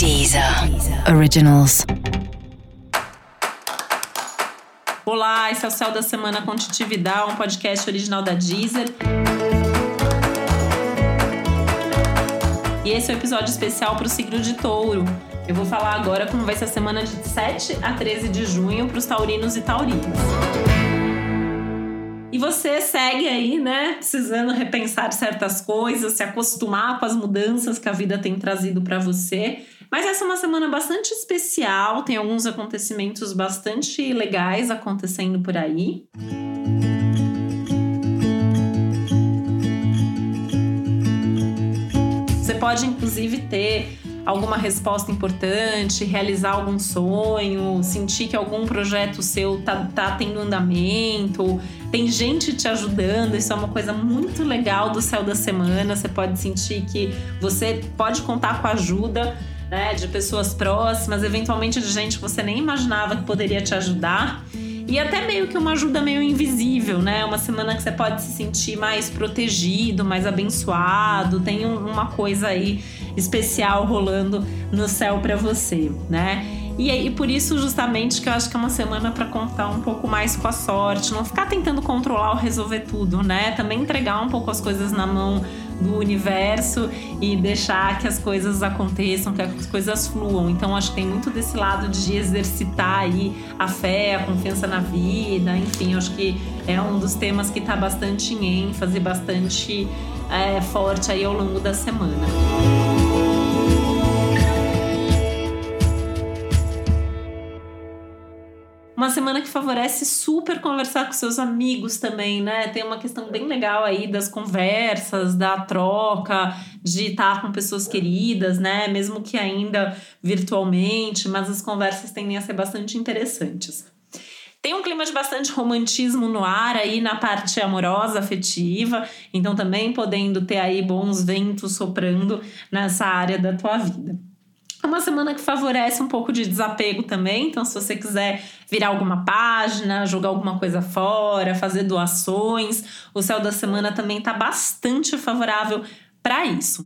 Deezer Originals. Olá, esse é o Céu da Semana com Titividade, um podcast original da Deezer. E esse é o um episódio especial para o signo de touro. Eu vou falar agora como vai ser a semana de 7 a 13 de junho para os taurinos e taurinas. E você segue aí, né, precisando repensar certas coisas, se acostumar com as mudanças que a vida tem trazido para você. Mas essa é uma semana bastante especial, tem alguns acontecimentos bastante legais acontecendo por aí. Você pode inclusive ter alguma resposta importante, realizar algum sonho, sentir que algum projeto seu tá, tá tendo andamento, tem gente te ajudando, isso é uma coisa muito legal do céu da semana. Você pode sentir que você pode contar com a ajuda né, de pessoas próximas, eventualmente de gente que você nem imaginava que poderia te ajudar. E até meio que uma ajuda meio invisível, né? Uma semana que você pode se sentir mais protegido, mais abençoado, tem uma coisa aí especial rolando no céu para você, né? E, e por isso, justamente, que eu acho que é uma semana para contar um pouco mais com a sorte, não ficar tentando controlar ou resolver tudo, né? Também entregar um pouco as coisas na mão do universo e deixar que as coisas aconteçam, que as coisas fluam. Então acho que tem muito desse lado de exercitar aí a fé, a confiança na vida, enfim, acho que é um dos temas que está bastante em ênfase, bastante é, forte aí ao longo da semana. Uma semana que favorece super conversar com seus amigos também, né? Tem uma questão bem legal aí das conversas, da troca, de estar com pessoas queridas, né? Mesmo que ainda virtualmente, mas as conversas tendem a ser bastante interessantes. Tem um clima de bastante romantismo no ar aí na parte amorosa, afetiva, então também podendo ter aí bons ventos soprando nessa área da tua vida. É uma semana que favorece um pouco de desapego também. Então, se você quiser virar alguma página, jogar alguma coisa fora, fazer doações, o céu da semana também está bastante favorável para isso.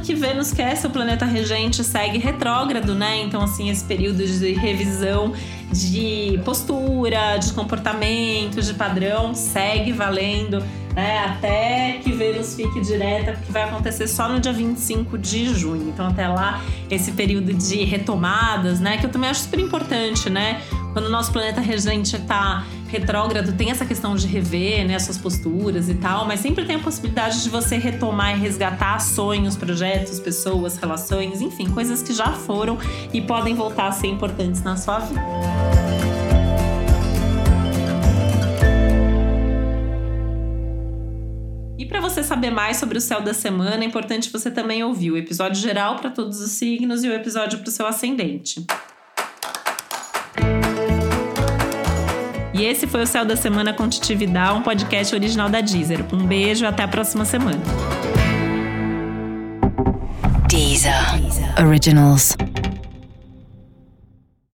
Que Vênus, que é seu planeta regente, segue retrógrado, né? Então, assim, esse período de revisão de postura, de comportamento, de padrão, segue valendo né, até que Vênus fique direta, porque vai acontecer só no dia 25 de junho. Então, até lá, esse período de retomadas, né, que eu também acho super importante, né? Quando o nosso planeta regente está retrógrado, tem essa questão de rever né, as suas posturas e tal, mas sempre tem a possibilidade de você retomar e resgatar sonhos, projetos, pessoas, relações, enfim, coisas que já foram e podem voltar a ser importantes na sua vida. E para você saber mais sobre o céu da semana, é importante você também ouvir o episódio geral para todos os signos e o episódio para o seu ascendente. E esse foi o Céu da Semana com Titividade, um podcast original da Deezer. Um beijo e até a próxima semana. Deezer. Originals.